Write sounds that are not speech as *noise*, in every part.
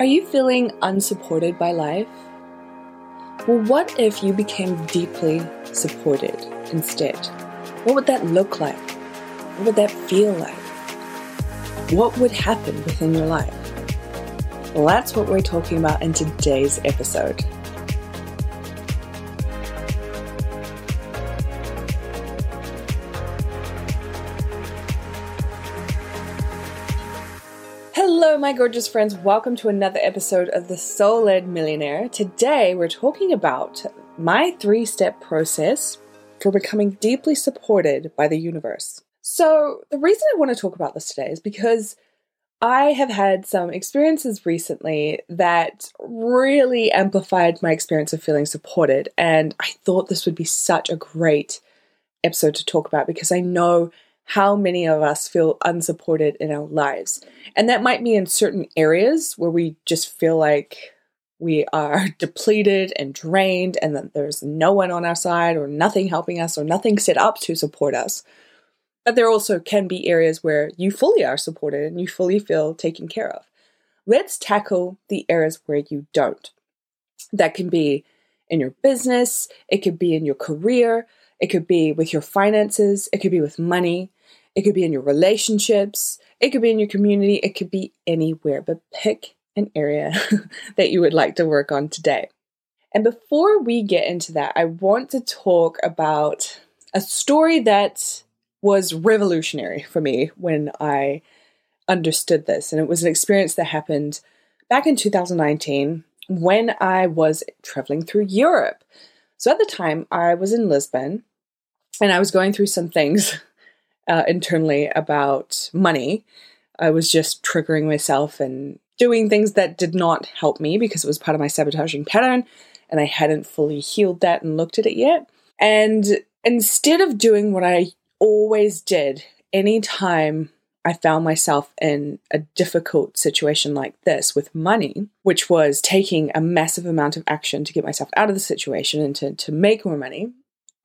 Are you feeling unsupported by life? Well, what if you became deeply supported instead? What would that look like? What would that feel like? What would happen within your life? Well, that's what we're talking about in today's episode. Hello, my gorgeous friends. Welcome to another episode of The Soul Led Millionaire. Today, we're talking about my three step process for becoming deeply supported by the universe. So, the reason I want to talk about this today is because I have had some experiences recently that really amplified my experience of feeling supported, and I thought this would be such a great episode to talk about because I know how many of us feel unsupported in our lives. And that might be in certain areas where we just feel like we are *laughs* depleted and drained, and that there's no one on our side, or nothing helping us, or nothing set up to support us. But there also can be areas where you fully are supported and you fully feel taken care of. Let's tackle the areas where you don't. That can be in your business, it could be in your career, it could be with your finances, it could be with money, it could be in your relationships, it could be in your community, it could be anywhere, but pick an area *laughs* that you would like to work on today. And before we get into that, I want to talk about a story that was revolutionary for me when I understood this. And it was an experience that happened back in 2019 when I was traveling through Europe. So at the time, I was in Lisbon and I was going through some things uh, internally about money. I was just triggering myself and doing things that did not help me because it was part of my sabotaging pattern and I hadn't fully healed that and looked at it yet. And instead of doing what I always did anytime I found myself in a difficult situation like this with money, which was taking a massive amount of action to get myself out of the situation and to, to make more money,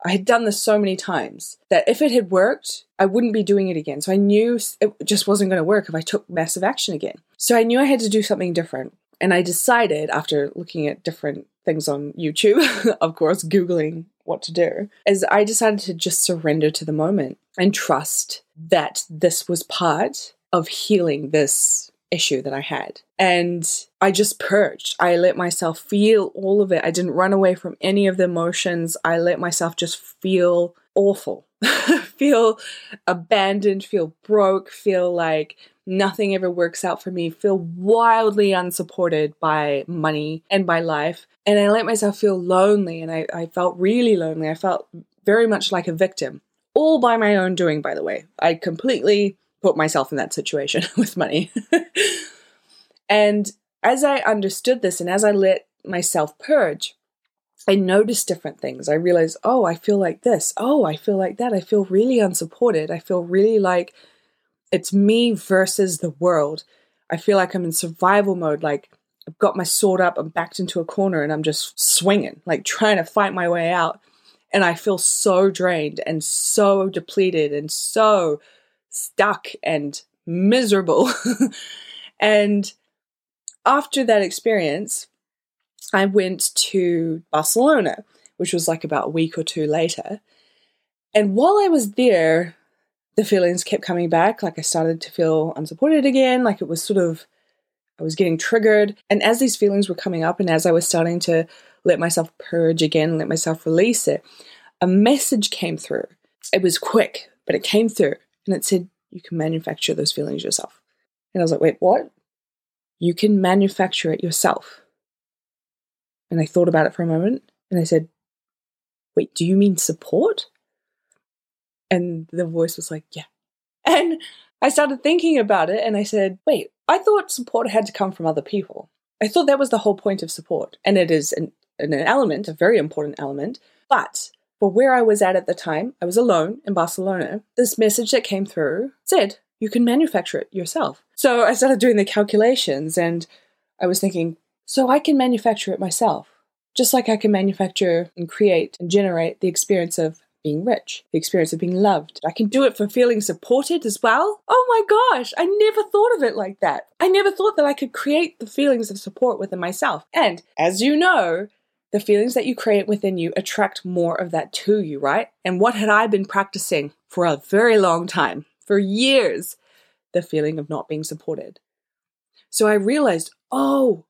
I had done this so many times that if it had worked, I wouldn't be doing it again. So I knew it just wasn't going to work if I took massive action again. So I knew I had to do something different. And I decided after looking at different things on YouTube, *laughs* of course, Googling what to do, is I decided to just surrender to the moment and trust that this was part of healing this issue that I had. And I just purged. I let myself feel all of it. I didn't run away from any of the emotions. I let myself just feel awful, *laughs* feel abandoned, feel broke, feel like nothing ever works out for me, feel wildly unsupported by money and by life. And I let myself feel lonely and I, I felt really lonely. I felt very much like a victim. All by my own doing, by the way. I completely put myself in that situation *laughs* with money. and as I understood this and as I let myself purge, I noticed different things. I realized, oh, I feel like this. Oh, I feel like that. I feel really unsupported. I feel really like it's me versus the world. I feel like I'm in survival mode. Like I've got my sword up, I'm backed into a corner, and I'm just swinging, like trying to fight my way out. And I feel so drained and so depleted and so stuck and miserable. *laughs* and after that experience, I went to Barcelona, which was like about a week or two later. And while I was there, the feelings kept coming back. Like I started to feel unsupported again. Like it was sort of, I was getting triggered. And as these feelings were coming up, and as I was starting to let myself purge again, let myself release it, a message came through. It was quick, but it came through. And it said, You can manufacture those feelings yourself. And I was like, Wait, what? You can manufacture it yourself. And I thought about it for a moment and I said, Wait, do you mean support? And the voice was like, Yeah. *laughs* And I started thinking about it and I said, Wait, I thought support had to come from other people. I thought that was the whole point of support. And it is an, an element, a very important element. But for where I was at at the time, I was alone in Barcelona. This message that came through said, you can manufacture it yourself. So I started doing the calculations and I was thinking, so I can manufacture it myself, just like I can manufacture and create and generate the experience of being rich, the experience of being loved. I can do it for feeling supported as well. Oh my gosh, I never thought of it like that. I never thought that I could create the feelings of support within myself. And as you know, the feelings that you create within you attract more of that to you, right? And what had I been practicing for a very long time, for years? The feeling of not being supported. So I realized, oh,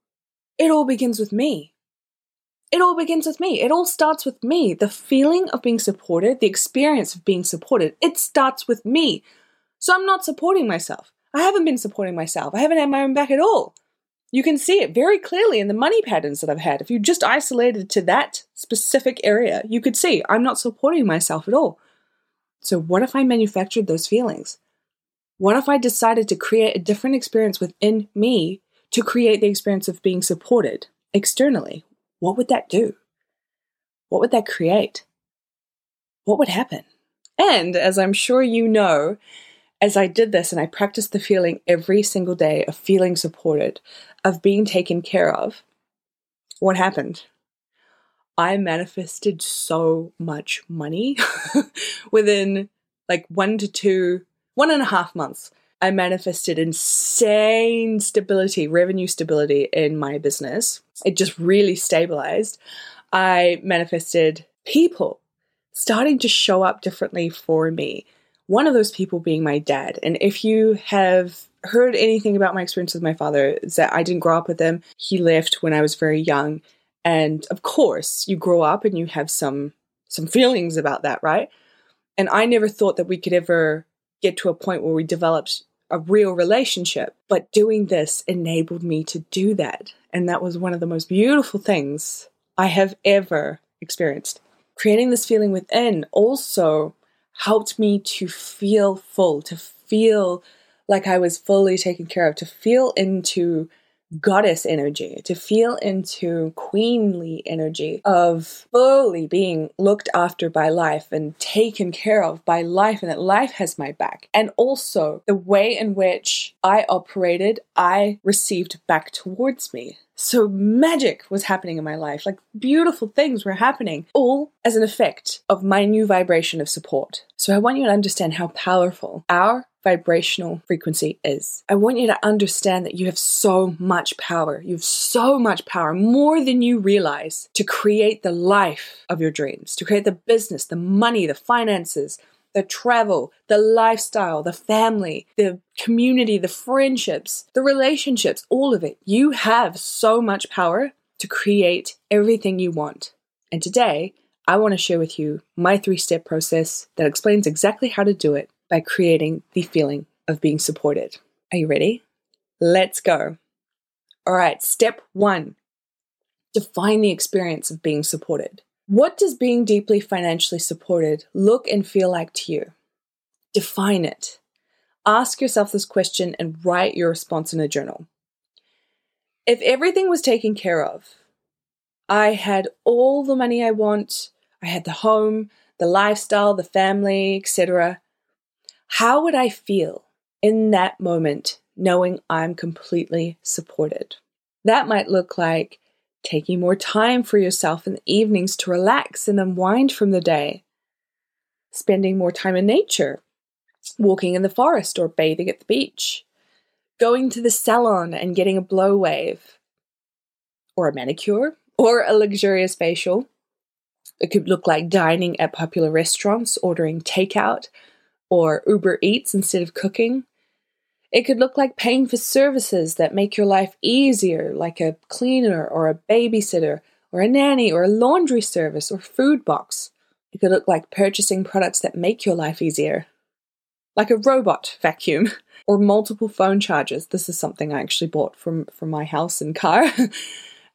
it all begins with me. It all begins with me. It all starts with me. The feeling of being supported, the experience of being supported, it starts with me. So I'm not supporting myself. I haven't been supporting myself. I haven't had my own back at all. You can see it very clearly in the money patterns that I've had. If you just isolated to that specific area, you could see I'm not supporting myself at all. So, what if I manufactured those feelings? What if I decided to create a different experience within me to create the experience of being supported externally? What would that do? What would that create? What would happen? And as I'm sure you know, as I did this and I practiced the feeling every single day of feeling supported, of being taken care of, what happened? I manifested so much money *laughs* within like one to two, one and a half months. I manifested insane stability, revenue stability in my business. It just really stabilized. I manifested people starting to show up differently for me one of those people being my dad. And if you have heard anything about my experience with my father, is that I didn't grow up with him. He left when I was very young. And of course, you grow up and you have some some feelings about that, right? And I never thought that we could ever get to a point where we developed a real relationship. But doing this enabled me to do that. And that was one of the most beautiful things I have ever experienced. Creating this feeling within also helped me to feel full, to feel like I was fully taken care of, to feel into goddess energy, to feel into queenly energy of fully being looked after by life and taken care of by life, and that life has my back. And also the way in which I operated, I received back towards me. So magic was happening in my life, like beautiful things were happening, all as an effect of my new vibration of support. So I want you to understand how powerful our vibrational frequency is. I want you to understand that you have so much power. You have so much power, more than you realize, to create the life of your dreams, to create the business, the money, the finances, the travel, the lifestyle, the family, the community, the friendships, the relationships, all of it. You have so much power to create everything you want. And today, I want to share with you my three step process that explains exactly how to do it by creating the feeling of being supported. Are you ready? Let's go. All right, step one define the experience of being supported. What does being deeply financially supported look and feel like to you? Define it. Ask yourself this question and write your response in a journal. If everything was taken care of, I had all the money I want, I had the home, the lifestyle, the family, etc. How would I feel in that moment knowing I'm completely supported? That might look like taking more time for yourself in the evenings to relax and unwind from the day, spending more time in nature, walking in the forest or bathing at the beach, going to the salon and getting a blow wave, or a manicure, or a luxurious facial. It could look like dining at popular restaurants, ordering takeout, or Uber Eats instead of cooking, it could look like paying for services that make your life easier, like a cleaner or a babysitter or a nanny or a laundry service or food box. It could look like purchasing products that make your life easier, like a robot vacuum *laughs* or multiple phone chargers. This is something I actually bought from, from my house and car. *laughs*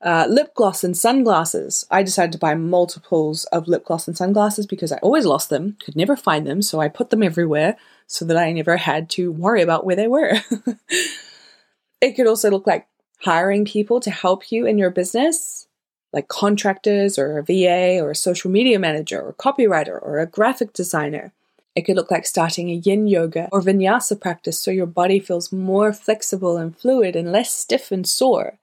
uh, lip gloss and sunglasses. I decided to buy multiples of lip gloss and sunglasses because I always lost them, could never find them, so I put them everywhere so that I never had to worry about where they were. *laughs* it could also look like hiring people to help you in your business, like contractors or a VA or a social media manager or a copywriter or a graphic designer. It could look like starting a yin yoga or vinyasa practice so your body feels more flexible and fluid and less stiff and sore.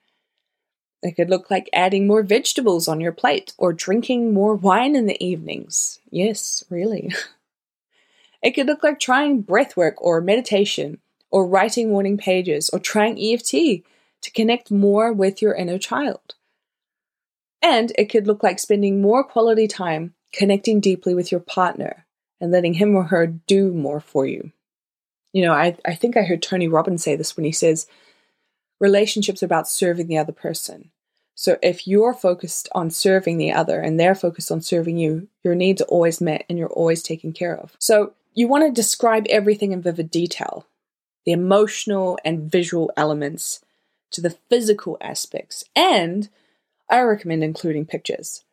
It could look like adding more vegetables on your plate or drinking more wine in the evenings. Yes, really. *laughs* it could look like trying breathwork or meditation or writing morning pages or trying EFT to connect more with your inner child. And it could look like spending more quality time connecting deeply with your partner and letting him or her do more for you. You know, I, I think I heard Tony Robbins say this when he says, relationships are about serving the other person. So if you're focused on serving the other and they're focused on serving you, your needs are always met and you're always taken care of. So you want to describe everything in vivid detail the emotional and visual elements to the physical aspects. And I recommend including pictures.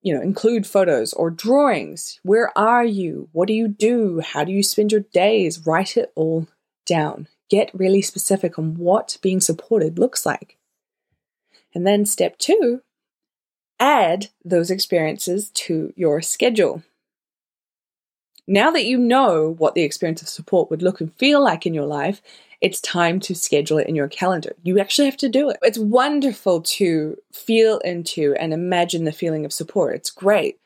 You know, include photos or drawings. Where are you? What do you do? How do you spend your days? Write it all down. Get really specific on what being supported looks like. And then step two, add those experiences to your schedule. Now that you know what the experience of support would look and feel like in your life, it's time to schedule it in your calendar. You actually have to do it. It's wonderful to feel into and imagine the feeling of support. It's great.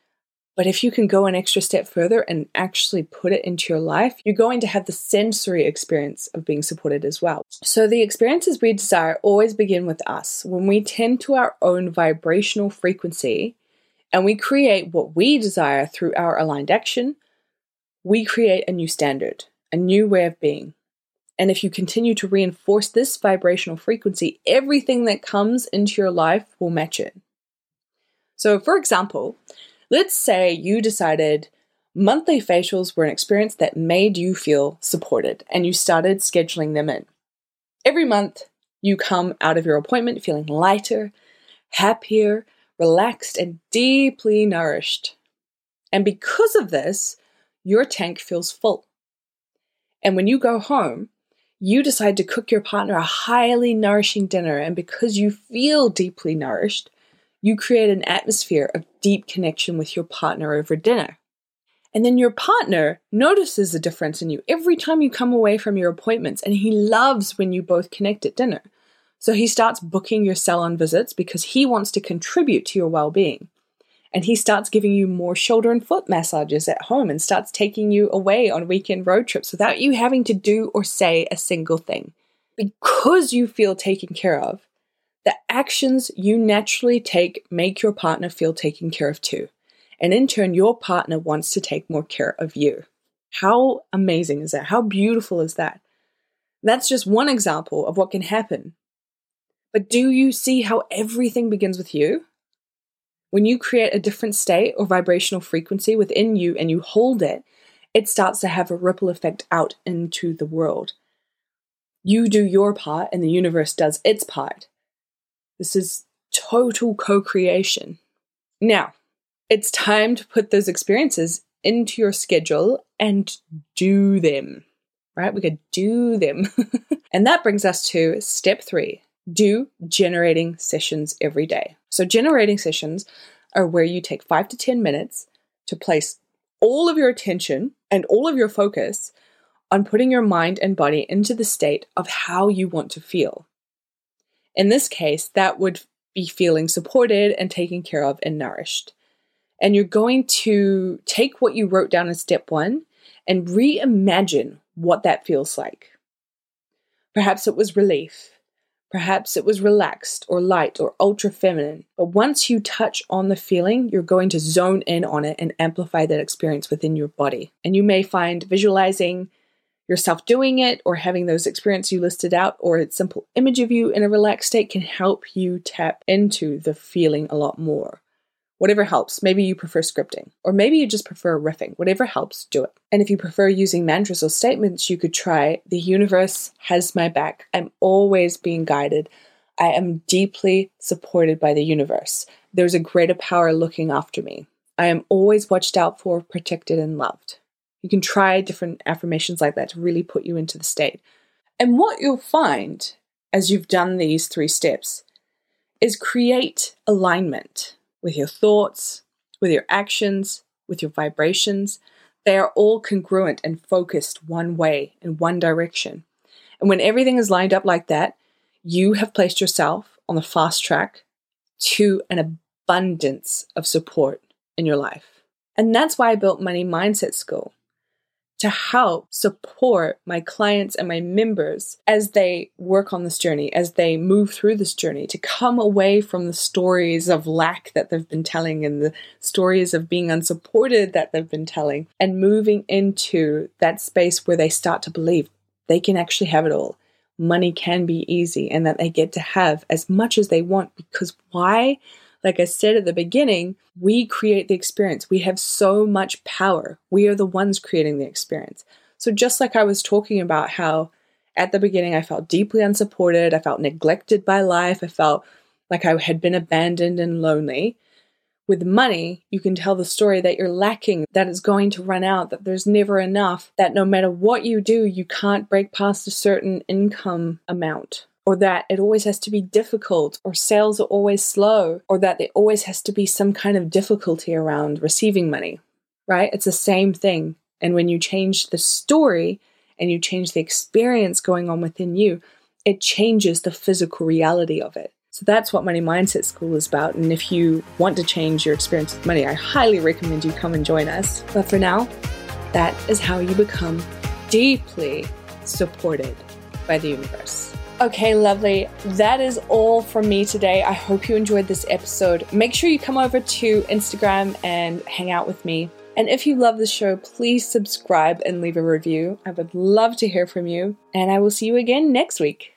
But if you can go an extra step further and actually put it into your life, you're going to have the sensory experience of being supported as well. So, the experiences we desire always begin with us. When we tend to our own vibrational frequency and we create what we desire through our aligned action, we create a new standard, a new way of being. And if you continue to reinforce this vibrational frequency, everything that comes into your life will match it. So, for example, let's say you decided monthly facials were an experience that made you feel supported and you started scheduling them in. Every month, you come out of your appointment feeling lighter, happier, relaxed, and deeply nourished. And because of this, your tank feels full. And when you go home, you decide to cook your partner a highly nourishing dinner, and because you feel deeply nourished, you create an atmosphere of deep connection with your partner over dinner. And then your partner notices a difference in you every time you come away from your appointments, and he loves when you both connect at dinner. So he starts booking your salon visits because he wants to contribute to your well being and he starts giving you more shoulder and foot massages at home and starts taking you away on weekend road trips without you having to do or say a single thing. Because you feel taken care of, the actions you naturally take make your partner feel taken care of too. And in turn, your partner wants to take more care of you. How amazing is that? How beautiful is that? That's just one example of what can happen. But do you see how everything begins with you? When you create a different state or vibrational frequency within you and you hold it, it starts to have a ripple effect out into the world. You do your part and the universe does its part. This is total co creation. Now, it's time to put those experiences into your schedule and do them, right? We could do them. *laughs* and that brings us to step three do generating sessions every day. So, generating sessions are where you take five to 10 minutes to place all of your attention and all of your focus on putting your mind and body into the state of how you want to feel. In this case, that would be feeling supported and taken care of and nourished. And you're going to take what you wrote down in step one and reimagine what that feels like. Perhaps it was relief. Perhaps it was relaxed or light or ultra feminine, but once you touch on the feeling, you're going to zone in on it and amplify that experience within your body. And you may find visualizing yourself doing it or having those experiences you listed out or a simple image of you in a relaxed state can help you tap into the feeling a lot more whatever helps. Maybe you prefer scripting, or maybe you just prefer riffing. Whatever helps, do it. And if you prefer using mantras or statements, you could try The universe has my back. I'm always being guided. I am deeply supported by the universe. There's a greater power looking after me. I am always watched out for, protected, and loved. You can try different affirmations like that to really put you into the state. And what you'll find as you've done these three steps is create alignment with your thoughts, with your actions, with your vibrations. They are all congruent and focused one way in one direction. And when everything is lined up like that, you have placed yourself on the fast track to an abundance of support in your life. And that's why I built Money Mindset School to help support my clients and my members as they work on this journey, as they move through this journey, to come away from the stories of lack that they've been telling and the stories of being unsupported that they've been telling, and moving into that space where they start to believe they can actually have it all. Money can be easy and that they get to have as much as they want because why? Like I said at the beginning, we create the experience. We have so much power. We are the ones creating the experience. So, just like I was talking about how at the beginning I felt deeply unsupported, I felt neglected by life, I felt like I had been abandoned and lonely. With money, you can tell the story that you're lacking, that it's going to run out, that there's never enough, that no matter what you do, you can't break past a certain income amount or that it always has to be difficult, or sales are always slow, or that there always has to be some kind of difficulty around receiving money, right? It's the same thing. And when you change the story and you change the experience going on within you, it changes the physical reality of it. So that's what Money Mindset School is about. And if you want to change your experience with money, I highly recommend you come and join us. But for now, that is how you become deeply supported by the universe. Okay, lovely. That is all from me today. I hope you enjoyed this episode. Make sure you come over to Instagram and hang out with me. And if you love the show, please subscribe and leave a review. I would love to hear from you. And I will see you again next week.